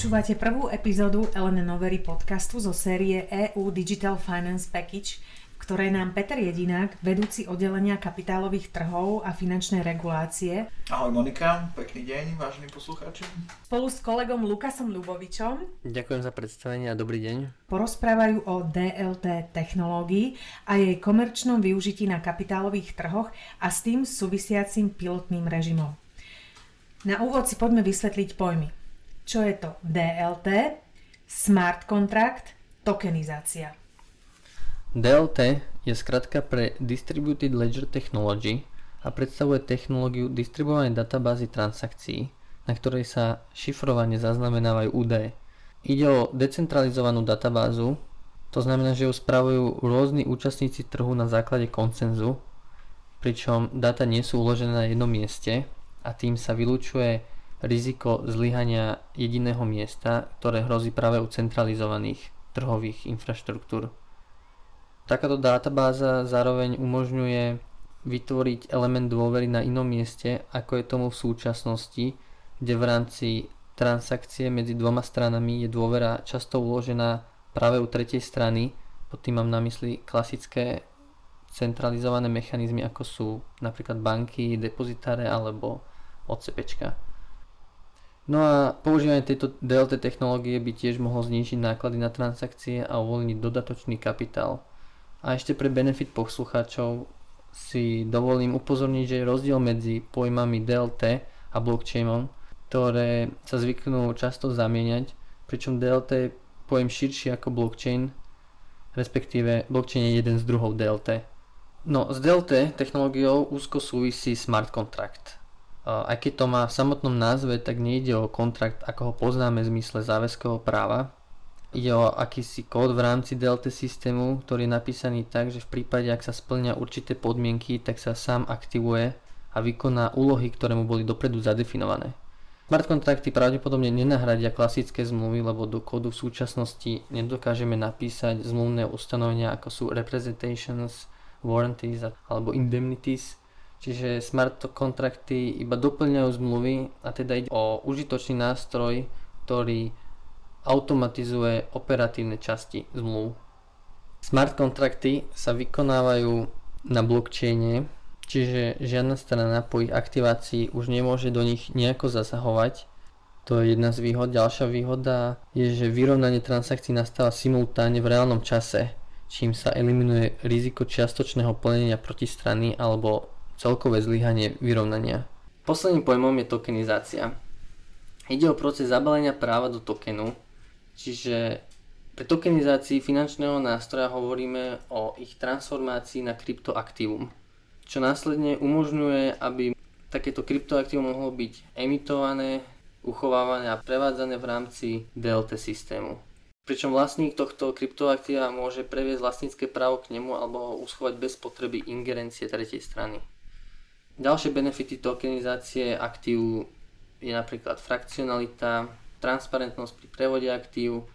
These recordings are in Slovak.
Počúvate prvú epizódu Ellen Novery podcastu zo série EU Digital Finance Package, ktoré nám Peter Jedinák, vedúci oddelenia kapitálových trhov a finančnej regulácie. Ahoj Monika, pekný deň, vážení poslucháči. Spolu s kolegom Lukasom Ľubovičom. Ďakujem za predstavenie a dobrý deň. Porozprávajú o DLT technológii a jej komerčnom využití na kapitálových trhoch a s tým súvisiacím pilotným režimom. Na úvod si poďme vysvetliť pojmy. Čo je to DLT, smart contract, tokenizácia. DLT je skratka pre Distributed Ledger Technology a predstavuje technológiu distribuovanej databázy transakcií, na ktorej sa šifrovane zaznamenávajú údaje. Ide o decentralizovanú databázu, to znamená, že ju spravujú rôzni účastníci trhu na základe koncenzu, pričom dáta nie sú uložené na jednom mieste a tým sa vylúčuje riziko zlyhania jediného miesta, ktoré hrozí práve u centralizovaných trhových infraštruktúr. Takáto databáza zároveň umožňuje vytvoriť element dôvery na inom mieste, ako je tomu v súčasnosti, kde v rámci transakcie medzi dvoma stranami je dôvera často uložená práve u tretej strany, pod tým mám na mysli klasické centralizované mechanizmy, ako sú napríklad banky, depozitáre alebo OCPčka. No a používanie tejto DLT technológie by tiež mohlo znížiť náklady na transakcie a uvoľniť dodatočný kapitál. A ešte pre benefit poslucháčov si dovolím upozorniť, že je rozdiel medzi pojmami DLT a blockchainom, ktoré sa zvyknú často zamieňať, pričom DLT je pojem širší ako blockchain, respektíve blockchain je jeden z druhov DLT. No, s DLT technológiou úzko súvisí smart contract – aj keď to má v samotnom názve, tak nejde o kontrakt, ako ho poznáme v zmysle záväzkového práva. Ide o akýsi kód v rámci DLT systému, ktorý je napísaný tak, že v prípade, ak sa splňa určité podmienky, tak sa sám aktivuje a vykoná úlohy, ktoré mu boli dopredu zadefinované. Smart kontrakty pravdepodobne nenahradia klasické zmluvy, lebo do kódu v súčasnosti nedokážeme napísať zmluvné ustanovenia ako sú representations, warranties alebo indemnities, Čiže smart kontrakty iba doplňajú zmluvy a teda ide o užitočný nástroj, ktorý automatizuje operatívne časti zmluv. Smart kontrakty sa vykonávajú na blockchaine, čiže žiadna strana po ich aktivácii už nemôže do nich nejako zasahovať. To je jedna z výhod. Ďalšia výhoda je, že vyrovnanie transakcií nastáva simultáne v reálnom čase, čím sa eliminuje riziko čiastočného plnenia protistrany alebo celkové zlyhanie vyrovnania. Posledným pojmom je tokenizácia. Ide o proces zabalenia práva do tokenu, čiže pri tokenizácii finančného nástroja hovoríme o ich transformácii na kryptoaktívum, čo následne umožňuje, aby takéto kryptoaktívum mohlo byť emitované, uchovávané a prevádzané v rámci DLT systému. Pričom vlastník tohto kryptoaktíva môže previesť vlastnícke právo k nemu alebo ho uschovať bez potreby ingerencie tretej strany. Ďalšie benefity tokenizácie aktív je napríklad frakcionalita, transparentnosť pri prevode aktív,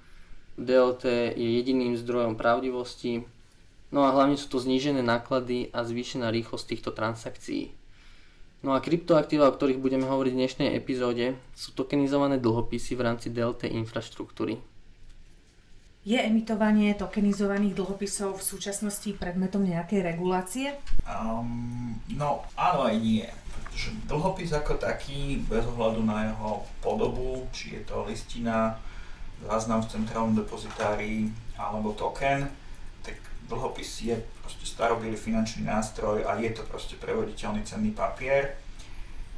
DLT je jediným zdrojom pravdivosti, no a hlavne sú to znížené náklady a zvýšená rýchlosť týchto transakcií. No a kryptoaktíva, o ktorých budeme hovoriť v dnešnej epizóde, sú tokenizované dlhopisy v rámci DLT infraštruktúry. Je emitovanie tokenizovaných dlhopisov v súčasnosti predmetom nejakej regulácie? Um, no, áno aj nie. Pretože dlhopis ako taký, bez ohľadu na jeho podobu, či je to listina, záznam v centrálnom depozitári alebo token, tak dlhopis je proste starobilý finančný nástroj a je to proste prevoditeľný cenný papier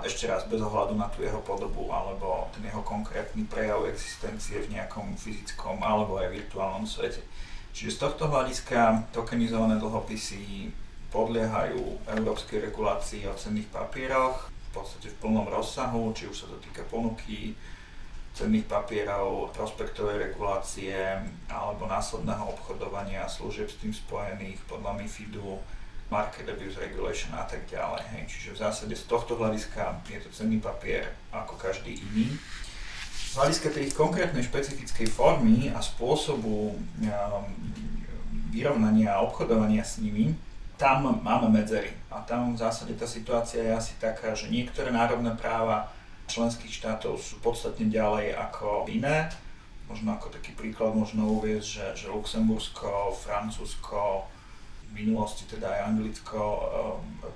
ešte raz bez ohľadu na tú jeho podobu alebo ten jeho konkrétny prejav existencie v nejakom fyzickom alebo aj virtuálnom svete. Čiže z tohto hľadiska tokenizované dlhopisy podliehajú európskej regulácii o cenných papieroch v podstate v plnom rozsahu, či už sa to týka ponuky, cenných papierov, prospektovej regulácie alebo následného obchodovania a služieb s tým spojených podľa MIFIDu market abuse regulation a tak ďalej. Hej. Čiže v zásade z tohto hľadiska je to cenný papier ako každý iný. Z hľadiska tej konkrétnej špecifickej formy a spôsobu um, vyrovnania a obchodovania s nimi, tam máme medzery. A tam v zásade tá situácia je asi taká, že niektoré národné práva členských štátov sú podstatne ďalej ako iné. Možno ako taký príklad možno uvieť, že, že Luxembursko, Francúzsko, minulosti teda aj Anglicko, um,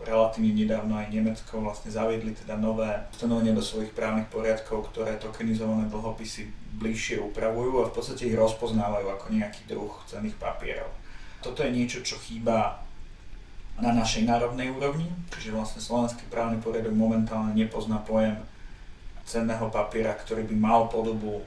relatívne nedávno aj Nemecko vlastne zaviedli teda nové ustanovenia do svojich právnych poriadkov, ktoré tokenizované dlhopisy bližšie upravujú a v podstate ich rozpoznávajú ako nejaký druh cenných papierov. Toto je niečo, čo chýba na našej národnej úrovni, čiže vlastne slovenský právny poriadok momentálne nepozná pojem cenného papiera, ktorý by mal podobu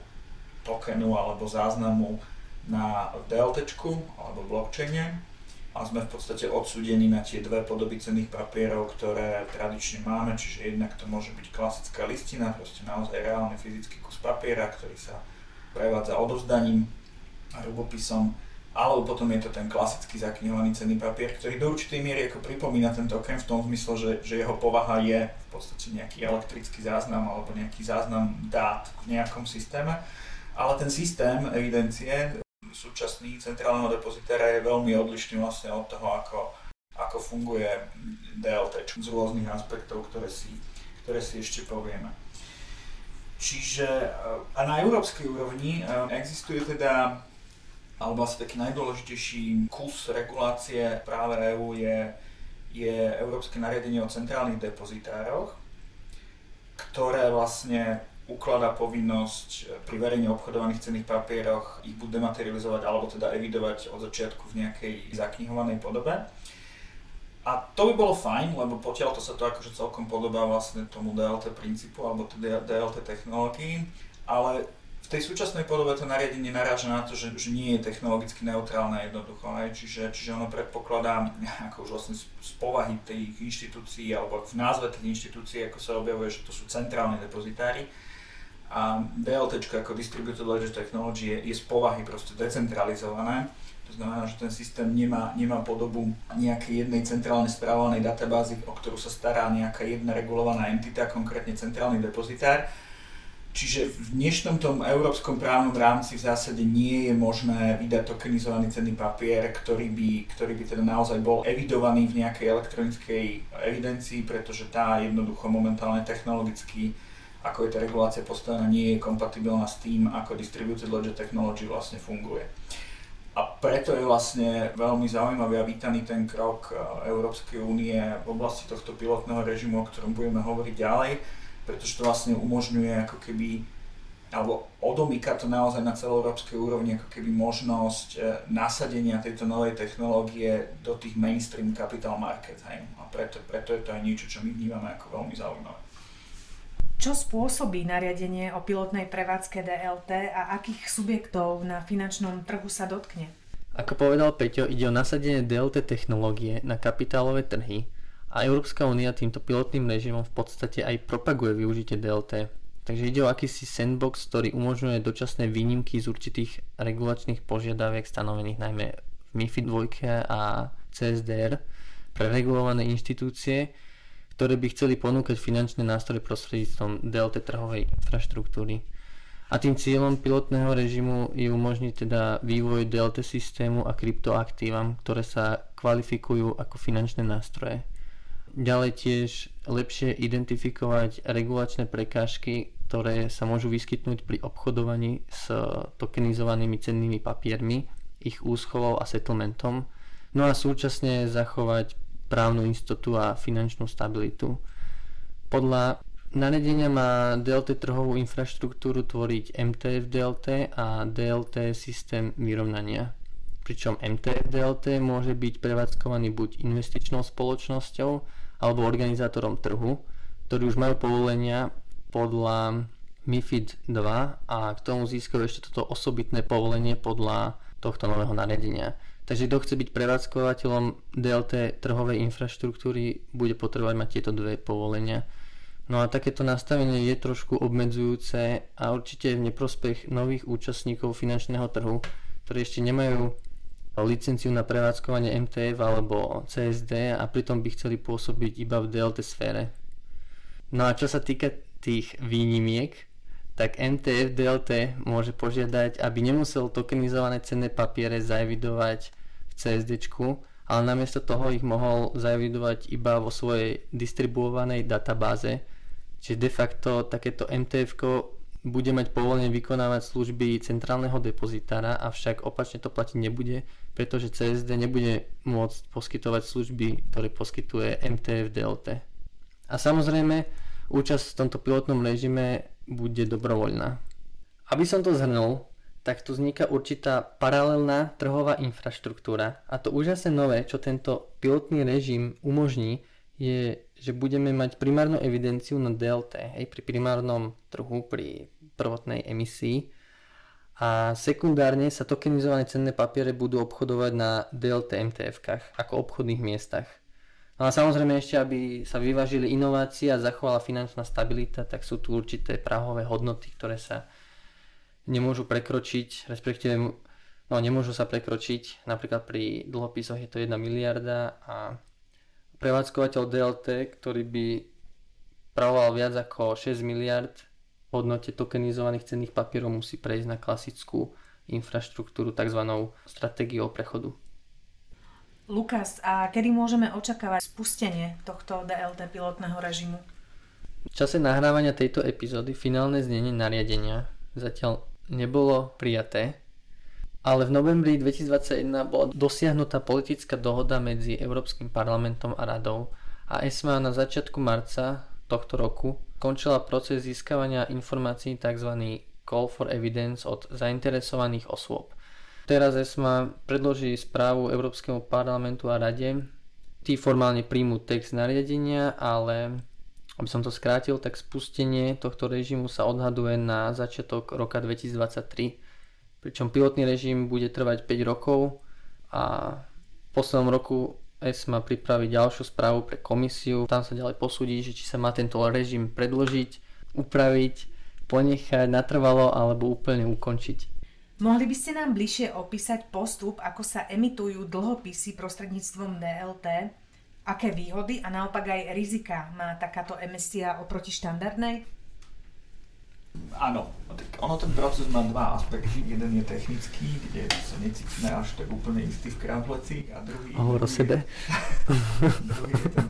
tokenu alebo záznamu na DLT alebo blockchaine a sme v podstate odsúdení na tie dve podoby cenných papierov, ktoré tradične máme, čiže jednak to môže byť klasická listina, proste naozaj reálny fyzický kus papiera, ktorý sa prevádza odovzdaním a rubopisom, alebo potom je to ten klasický zaknihovaný cenný papier, ktorý do určitej miery ako pripomína ten token v tom zmysle, že, že jeho povaha je v podstate nejaký elektrický záznam alebo nejaký záznam dát v nejakom systéme, ale ten systém evidencie súčasný centrálneho depozitára je veľmi odlišný vlastne od toho, ako, ako funguje DLT z rôznych aspektov, ktoré si, ktoré si ešte povieme. Čiže a na európskej úrovni e, existuje teda, alebo asi taký najdôležitejší kus regulácie práve EÚ je, je Európske nariadenie o centrálnych depozitároch, ktoré vlastne ukladá povinnosť eh, pri verejne obchodovaných cenných papieroch ich buď dematerializovať alebo teda evidovať od začiatku v nejakej zaknihovanej podobe. A to by bolo fajn, lebo potiaľ to sa to akože celkom podobá vlastne tomu DLT princípu alebo teda DLT technológii, ale v tej súčasnej podobe to nariadenie naráža na to, že, že nie je technologicky neutrálne jednoducho, aj? Čiže, čiže ono predpokladá, ako už vlastne z povahy tých inštitúcií alebo v názve tých inštitúcií, ako sa objavuje, že to sú centrálne depozitári, a DLT ako Distributed Ledger Technology je, je z povahy proste decentralizované. To znamená, že ten systém nemá, nemá podobu nejakej jednej centrálne správovanej databázy, o ktorú sa stará nejaká jedna regulovaná entita, konkrétne centrálny depozitár. Čiže v dnešnom tom európskom právnom rámci v zásade nie je možné vydať tokenizovaný cenný papier, ktorý by, ktorý by teda naozaj bol evidovaný v nejakej elektronickej evidencii, pretože tá jednoducho momentálne technologicky ako je tá regulácia postavená, nie je kompatibilná s tým, ako Distributed Ledger Technology vlastne funguje. A preto je vlastne veľmi zaujímavý a vítaný ten krok eh, Európskej únie v oblasti tohto pilotného režimu, o ktorom budeme hovoriť ďalej, pretože to vlastne umožňuje ako keby alebo odomýka to naozaj na celoeurópskej úrovni ako keby možnosť eh, nasadenia tejto novej technológie do tých mainstream capital markets. Hej. A preto, preto je to aj niečo, čo my vnímame ako veľmi zaujímavé. Čo spôsobí nariadenie o pilotnej prevádzke DLT a akých subjektov na finančnom trhu sa dotkne? Ako povedal Peťo, ide o nasadenie DLT technológie na kapitálové trhy a Európska únia týmto pilotným režimom v podstate aj propaguje využitie DLT. Takže ide o akýsi sandbox, ktorý umožňuje dočasné výnimky z určitých regulačných požiadaviek stanovených najmä v MIFID 2 a CSDR pre regulované inštitúcie, ktoré by chceli ponúkať finančné nástroje prostredníctvom DLT trhovej infraštruktúry. A tým cieľom pilotného režimu je umožniť teda vývoj DLT systému a kryptoaktívam, ktoré sa kvalifikujú ako finančné nástroje. Ďalej tiež lepšie identifikovať regulačné prekážky, ktoré sa môžu vyskytnúť pri obchodovaní s tokenizovanými cennými papiermi, ich úschovou a settlementom, no a súčasne zachovať právnu istotu a finančnú stabilitu. Podľa Nariadenia má DLT trhovú infraštruktúru tvoriť MTF DLT a DLT systém vyrovnania. Pričom MTF DLT môže byť prevádzkovaný buď investičnou spoločnosťou alebo organizátorom trhu, ktorí už majú povolenia podľa MIFID 2 a k tomu získajú ešte toto osobitné povolenie podľa tohto nového nariadenia. Takže kto chce byť prevádzkovateľom DLT trhovej infraštruktúry, bude potrebovať mať tieto dve povolenia. No a takéto nastavenie je trošku obmedzujúce a určite v neprospech nových účastníkov finančného trhu, ktorí ešte nemajú licenciu na prevádzkovanie MTF alebo CSD a pritom by chceli pôsobiť iba v DLT sfére. No a čo sa týka tých výnimiek, tak MTF DLT môže požiadať, aby nemusel tokenizované cenné papiere zaevidovať v CSD, ale namiesto toho ich mohol zaevidovať iba vo svojej distribuovanej databáze, Čiže de facto takéto MTF bude mať povolenie vykonávať služby centrálneho depozitára, avšak opačne to platiť nebude, pretože CSD nebude môcť poskytovať služby, ktoré poskytuje MTF DLT. A samozrejme, účasť v tomto pilotnom režime bude dobrovoľná. Aby som to zhrnul, tak tu vzniká určitá paralelná trhová infraštruktúra a to úžasne nové, čo tento pilotný režim umožní, je, že budeme mať primárnu evidenciu na DLT, hej, pri primárnom trhu, pri prvotnej emisii a sekundárne sa tokenizované cenné papiere budú obchodovať na DLT MTF-kách ako obchodných miestach. No a samozrejme ešte, aby sa vyvážili inovácie a zachovala finančná stabilita, tak sú tu určité prahové hodnoty, ktoré sa nemôžu prekročiť, respektíve no, nemôžu sa prekročiť. Napríklad pri dlhopisoch je to 1 miliarda a prevádzkovateľ DLT, ktorý by pravoval viac ako 6 miliard hodnote tokenizovaných cenných papierov musí prejsť na klasickú infraštruktúru tzv. stratégiou prechodu. Lukas, a kedy môžeme očakávať spustenie tohto DLT pilotného režimu? V čase nahrávania tejto epizódy finálne znenie nariadenia zatiaľ nebolo prijaté, ale v novembri 2021 bola dosiahnutá politická dohoda medzi Európskym parlamentom a radou a ESMA na začiatku marca tohto roku končila proces získavania informácií tzv. Call for Evidence od zainteresovaných osôb. Teraz ESMA predloží správu Európskemu parlamentu a rade. Tí formálne príjmu text nariadenia, ale aby som to skrátil, tak spustenie tohto režimu sa odhaduje na začiatok roka 2023, pričom pilotný režim bude trvať 5 rokov a v poslednom roku ESMA pripraví ďalšiu správu pre komisiu, tam sa ďalej posúdi, že či sa má tento režim predložiť, upraviť, ponechať natrvalo alebo úplne ukončiť. Mohli by ste nám bližšie opísať postup, ako sa emitujú dlhopisy prostredníctvom DLT, aké výhody a naopak aj rizika má takáto emisia oproti štandardnej? Áno, tak ono ten proces má dva aspekty. Jeden je technický, kde sa necítime až tak úplne istý v krápleci a druhý... Hovor o sebe. druhý je ten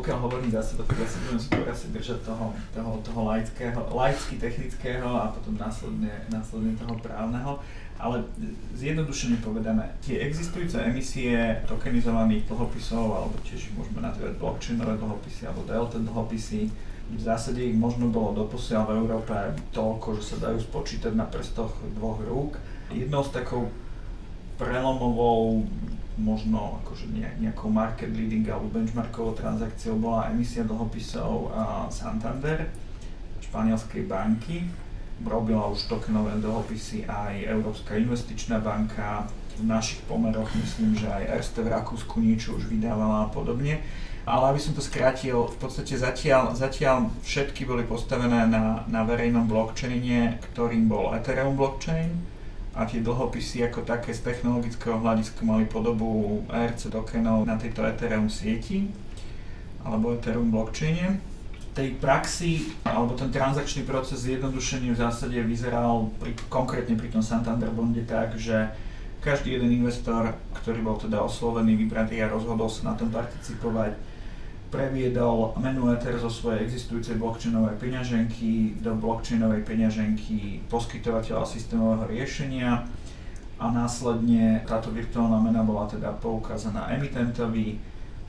pokiaľ hovorím zase, tak ja si budem skôr asi držať toho, toho, toho laického, laicky technického a potom následne, následne toho právneho. Ale zjednodušene povedané, tie existujúce emisie tokenizovaných dlhopisov, alebo tiež môžeme nazývať blockchainové dlhopisy alebo delta dlhopisy, v zásade ich možno bolo doposiaľ v Európe toľko, že sa dajú spočítať na prstoch dvoch rúk. Jednou z takou prelomovou, možno akože nejakou market leading alebo benchmarkovou transakciou bola emisia dlhopisov Santander, španielskej banky. Robila už tokenové dlhopisy aj Európska investičná banka, v našich pomeroch myslím, že aj Erste v Rakúsku niečo už vydávala a podobne. Ale aby som to skrátil, v podstate zatiaľ, zatiaľ všetky boli postavené na, na verejnom blockchaine, ktorým bol Ethereum blockchain a tie dlhopisy ako také z technologického hľadiska mali podobu ERC tokenov na tejto Ethereum sieti alebo Ethereum blockchaine. Tej praxi alebo ten transakčný proces zjednodušení v zásade vyzeral pri, konkrétne pri tom Santander bonde tak, že každý jeden investor, ktorý bol teda oslovený, vybratý a rozhodol sa na tom participovať, previedol menu Ether zo svojej existujúcej blockchainovej peňaženky do blockchainovej peňaženky poskytovateľa systémového riešenia a následne táto virtuálna mena bola teda poukázaná emitentovi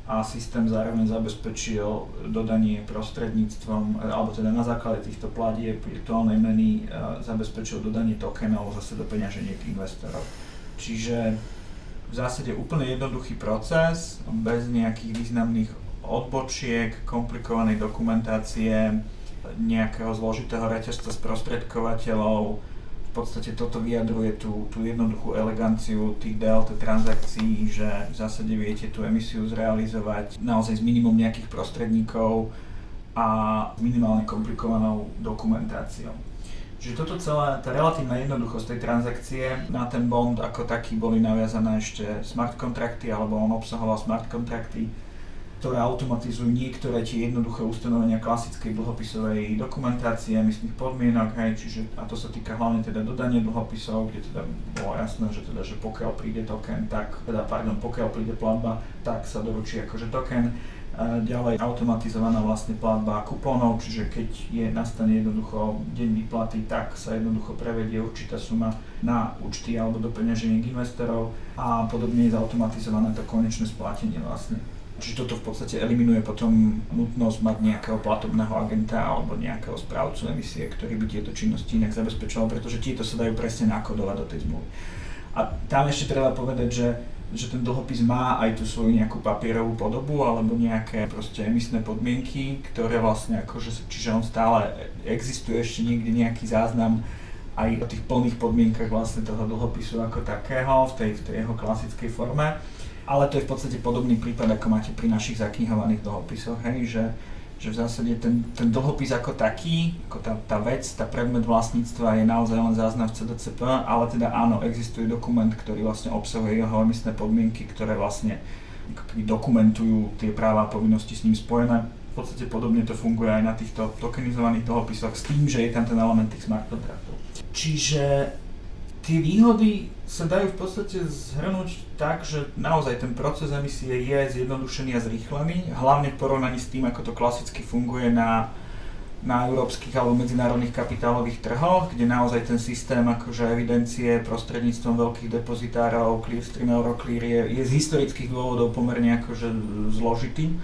a systém zároveň zabezpečil dodanie prostredníctvom, alebo teda na základe týchto platieb virtuálnej meny e, zabezpečil dodanie tokenov zase do peňaženiek investorov. Čiže v zásade úplne jednoduchý proces, bez nejakých významných odbočiek, komplikovanej dokumentácie, nejakého zložitého reťazca sprostredkovateľov. V podstate toto vyjadruje tú, tú jednoduchú eleganciu tých DLT transakcií, že v zásade viete tú emisiu zrealizovať naozaj s minimum nejakých prostredníkov a minimálne komplikovanou dokumentáciou. Čiže toto celé, tá relatívna jednoduchosť tej transakcie na ten bond ako taký boli naviazané ešte smart kontrakty, alebo on obsahoval smart kontrakty, ktoré automatizujú niektoré tie jednoduché ustanovenia klasickej dlhopisovej dokumentácie, emisných podmienok, hej, čiže, a to sa týka hlavne teda dodania dlhopisov, kde teda bolo jasné, že teda, že pokiaľ príde token, tak, teda pardon, pokiaľ príde platba, tak sa doručí akože token. ďalej automatizovaná vlastne platba kupónov, čiže keď je nastane jednoducho deň výplaty, tak sa jednoducho prevedie určitá suma na účty alebo do peňaženiek investorov a podobne je zautomatizované to konečné splatenie vlastne. Čiže toto v podstate eliminuje potom nutnosť mať nejakého platobného agenta alebo nejakého správcu emisie, ktorý by tieto činnosti inak zabezpečoval, pretože tieto sa dajú presne nakodovať do tej zmluvy. A tam ešte treba povedať, že že ten dlhopis má aj tú svoju nejakú papierovú podobu alebo nejaké proste emisné podmienky, ktoré vlastne akože, čiže on stále existuje ešte niekde nejaký záznam aj o tých plných podmienkach vlastne toho dlhopisu ako takého v tej, v tej jeho klasickej forme ale to je v podstate podobný prípad, ako máte pri našich zaknihovaných dlhopisoch, hej, že, že v zásade ten, ten dlhopis ako taký, ako tá, tá vec, tá predmet vlastníctva je naozaj len záznam v CDCP, ale teda áno, existuje dokument, ktorý vlastne obsahuje jeho emisné podmienky, ktoré vlastne dokumentujú tie práva a povinnosti s ním spojené. V podstate podobne to funguje aj na týchto tokenizovaných dlhopisoch s tým, že je tam ten element tých smart kontraktov. Čiže tie výhody sa dajú v podstate zhrnúť tak, že naozaj ten proces emisie je zjednodušený a zrýchlený, hlavne v porovnaní s tým, ako to klasicky funguje na, na európskych alebo medzinárodných kapitálových trhoch, kde naozaj ten systém akože evidencie prostredníctvom veľkých depozitárov, Clearstream, Euroclear je, je z historických dôvodov pomerne akože zložitý.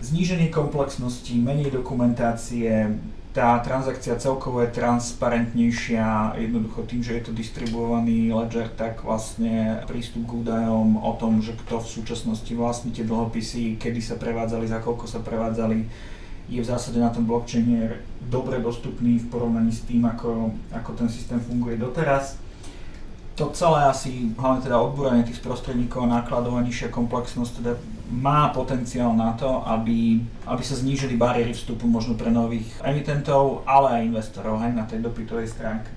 Zníženie komplexnosti, menej dokumentácie, tá transakcia celkovo je transparentnejšia, jednoducho tým, že je to distribuovaný ledger, tak vlastne prístup k údajom o tom, že kto v súčasnosti vlastní tie dlhopisy, kedy sa prevádzali, za koľko sa prevádzali, je v zásade na tom blockchaine dobre dostupný v porovnaní s tým, ako, ako ten systém funguje doteraz. To celé asi, hlavne teda odbúranie tých sprostredníkov a nákladov a nižšia komplexnosť teda má potenciál na to, aby, aby sa znížili bariéry vstupu možno pre nových emitentov, ale aj investorov hej, na tej dopytovej stránke.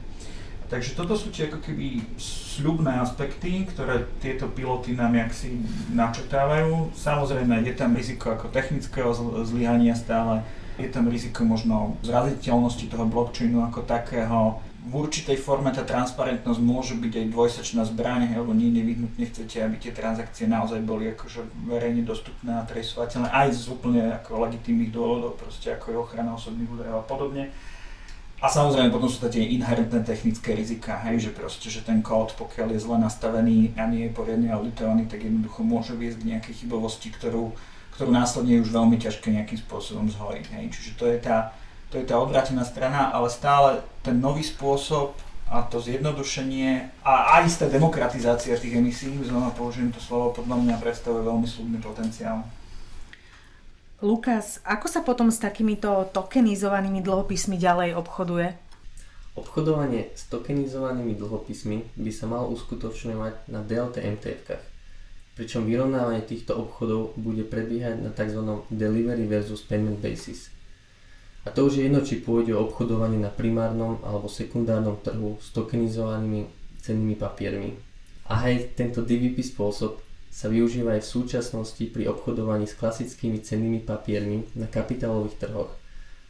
Takže toto sú tie ako keby sľubné aspekty, ktoré tieto piloty nám jak si načetávajú. Samozrejme je tam riziko ako technického zlyhania stále, je tam riziko možno zraziteľnosti toho blockchainu ako takého, v určitej forme tá transparentnosť môže byť aj dvojsečná zbraň, lebo nie nevyhnutne chcete, aby tie transakcie naozaj boli akože verejne dostupné a tresovateľné aj z úplne ako legitímnych dôvodov, proste ako je ochrana osobných údajov a podobne. A samozrejme potom sú to tie inherentné technické rizika, hej, že proste, že ten kód, pokiaľ je zle nastavený a nie je poriadne auditovaný, tak jednoducho môže viesť k nejakej chybovosti, ktorú, ktorú následne je už veľmi ťažké nejakým spôsobom zhojiť. Hej. Čiže to je tá, to je tá odvrátená strana, ale stále ten nový spôsob a to zjednodušenie a aj istá demokratizácia tých emisí, znova použijem to slovo, podľa mňa predstavuje veľmi slúbny potenciál. Lukas, ako sa potom s takýmito tokenizovanými dlhopismi ďalej obchoduje? Obchodovanie s tokenizovanými dlhopismi by sa malo uskutočňovať na DLT MTF-kách, pričom vyrovnávanie týchto obchodov bude prebiehať na tzv. delivery versus payment basis – a to už je jedno, či pôjde o obchodovanie na primárnom alebo sekundárnom trhu s tokenizovanými cennými papiermi. A aj tento DVP spôsob sa využíva aj v súčasnosti pri obchodovaní s klasickými cennými papiermi na kapitálových trhoch,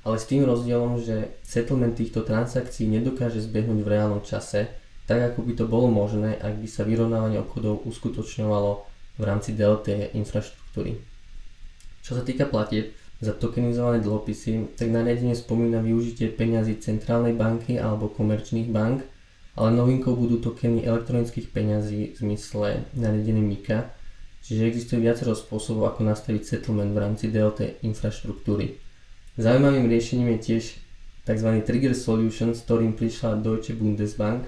ale s tým rozdielom, že settlement týchto transakcií nedokáže zbehnúť v reálnom čase, tak ako by to bolo možné, ak by sa vyrovnávanie obchodov uskutočňovalo v rámci DLT infraštruktúry. Čo sa týka platieb, za tokenizované dlhopisy, tak nariadenie spomína využitie peňazí centrálnej banky alebo komerčných bank, ale novinkou budú tokeny elektronických peňazí v zmysle nariadenia MIKA, čiže existuje viacero spôsobov, ako nastaviť settlement v rámci DLT infraštruktúry. Zaujímavým riešením je tiež tzv. Trigger Solution, s ktorým prišla Deutsche Bundesbank.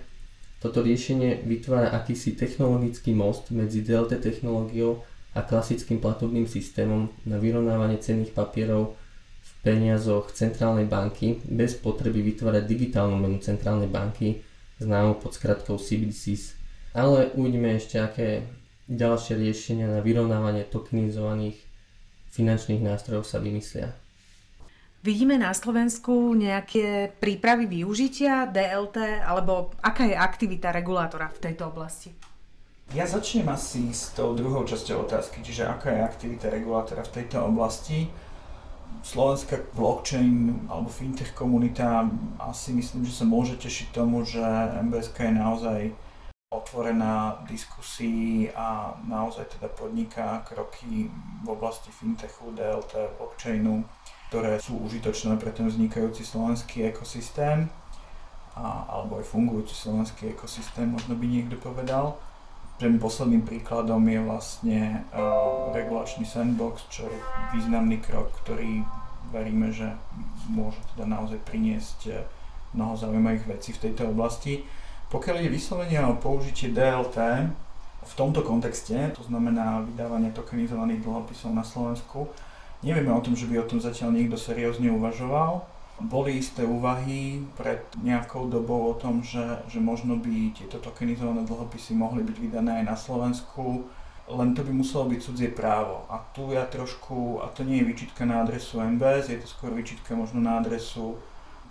Toto riešenie vytvára akýsi technologický most medzi DLT technológiou a klasickým platobným systémom na vyrovnávanie cenných papierov v peniazoch centrálnej banky bez potreby vytvárať digitálnu menu centrálnej banky známu pod skratkou CBDCs. Ale uvidíme ešte, aké ďalšie riešenia na vyrovnávanie tokenizovaných finančných nástrojov sa vymyslia. Vidíme na Slovensku nejaké prípravy využitia DLT alebo aká je aktivita regulátora v tejto oblasti? Ja začnem asi s tou druhou časťou otázky, čiže aká je aktivita regulátora v tejto oblasti. Slovenská blockchain alebo fintech komunita asi myslím, že sa môže tešiť tomu, že MBSK je naozaj otvorená diskusii a naozaj teda podniká kroky v oblasti fintechu, DLT, blockchainu, ktoré sú užitočné pre ten vznikajúci slovenský ekosystém a, alebo aj fungujúci slovenský ekosystém, možno by niekto povedal. Tým posledným príkladom je vlastne uh, regulačný sandbox, čo je významný krok, ktorý veríme, že môže teda naozaj priniesť e, mnoho zaujímavých vecí v tejto oblasti. Pokiaľ je vyslovene o použitie DLT v tomto kontexte, to znamená vydávanie tokenizovaných dlhopisov na Slovensku, nevieme o tom, že by o tom zatiaľ niekto seriózne uvažoval. Boli isté úvahy pred nejakou dobou o tom, že, že možno by tieto tokenizované dlhopisy mohli byť vydané aj na Slovensku, len to by muselo byť cudzie právo. A tu ja trošku, a to nie je vyčitka na adresu MBS, je to skôr vyčitka možno na adresu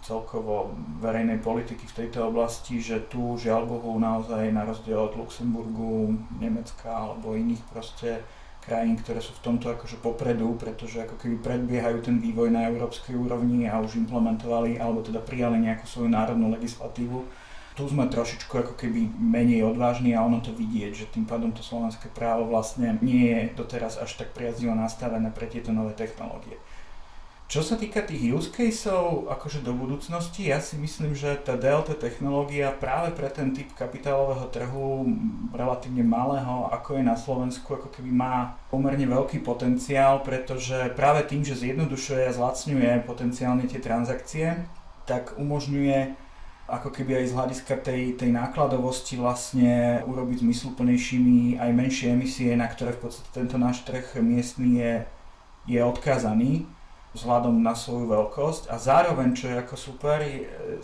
celkovo verejnej politiky v tejto oblasti, že tu žiaľ Bohu naozaj na rozdiel od Luxemburgu, Nemecka alebo iných proste krajín, ktoré sú v tomto akože popredu, pretože ako keby predbiehajú ten vývoj na európskej úrovni a už implementovali alebo teda prijali nejakú svoju národnú legislatívu. Tu sme trošičku ako keby menej odvážni a ono to vidieť, že tým pádom to slovenské právo vlastne nie je doteraz až tak priaznivo nastavené pre tieto nové technológie. Čo sa týka tých use caseov akože do budúcnosti, ja si myslím, že tá DLT technológia práve pre ten typ kapitálového trhu relatívne malého, ako je na Slovensku, ako keby má pomerne veľký potenciál, pretože práve tým, že zjednodušuje a zlacňuje potenciálne tie transakcie, tak umožňuje ako keby aj z hľadiska tej, tej nákladovosti vlastne urobiť zmysluplnejšími aj menšie emisie, na ktoré v podstate tento náš trh miestny je, je odkázaný vzhľadom na svoju veľkosť a zároveň, čo je ako super,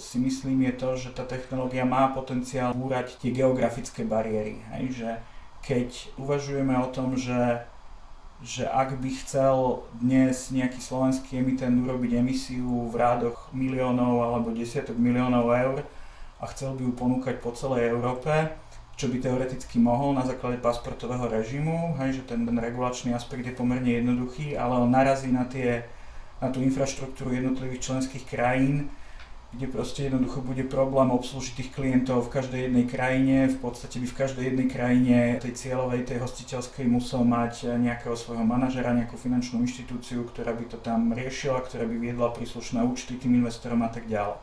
si myslím je to, že tá technológia má potenciál búrať tie geografické bariéry. Hej? Že keď uvažujeme o tom, že, že ak by chcel dnes nejaký slovenský emitent urobiť emisiu v rádoch miliónov alebo desiatok miliónov eur a chcel by ju ponúkať po celej Európe, čo by teoreticky mohol na základe pasportového režimu, hej, že ten, ten regulačný aspekt je pomerne jednoduchý, ale on narazí na tie na tú infraštruktúru jednotlivých členských krajín, kde proste jednoducho bude problém obslúžiť tých klientov v každej jednej krajine. V podstate by v každej jednej krajine tej cieľovej, tej hostiteľskej musel mať nejakého svojho manažera, nejakú finančnú inštitúciu, ktorá by to tam riešila, ktorá by viedla príslušné účty tým investorom a tak ďalej.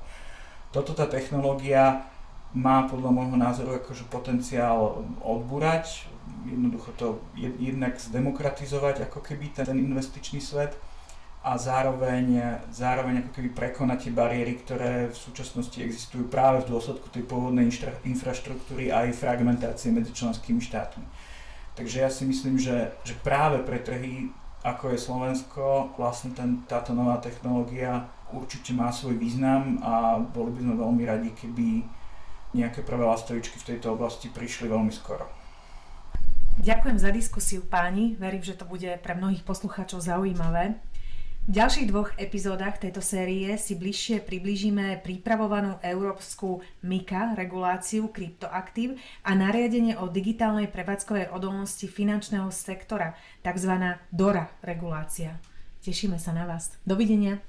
Toto tá technológia má podľa môjho názoru akože potenciál odbúrať, jednoducho to jednak zdemokratizovať ako keby ten, investičný svet a zároveň, zároveň ako keby prekonať tie bariéry, ktoré v súčasnosti existujú práve v dôsledku tej pôvodnej infraštruktúry a aj fragmentácie medzi členskými štátmi. Takže ja si myslím, že, že práve pre trhy, ako je Slovensko, vlastne ten, táto nová technológia určite má svoj význam a boli by sme veľmi radi, keby nejaké prvé lastovičky v tejto oblasti prišli veľmi skoro. Ďakujem za diskusiu páni, verím, že to bude pre mnohých poslucháčov zaujímavé. V ďalších dvoch epizódach tejto série si bližšie priblížime pripravovanú európsku MIKA reguláciu kryptoaktív a nariadenie o digitálnej prevádzkovej odolnosti finančného sektora, tzv. DORA regulácia. Tešíme sa na vás. Dovidenia.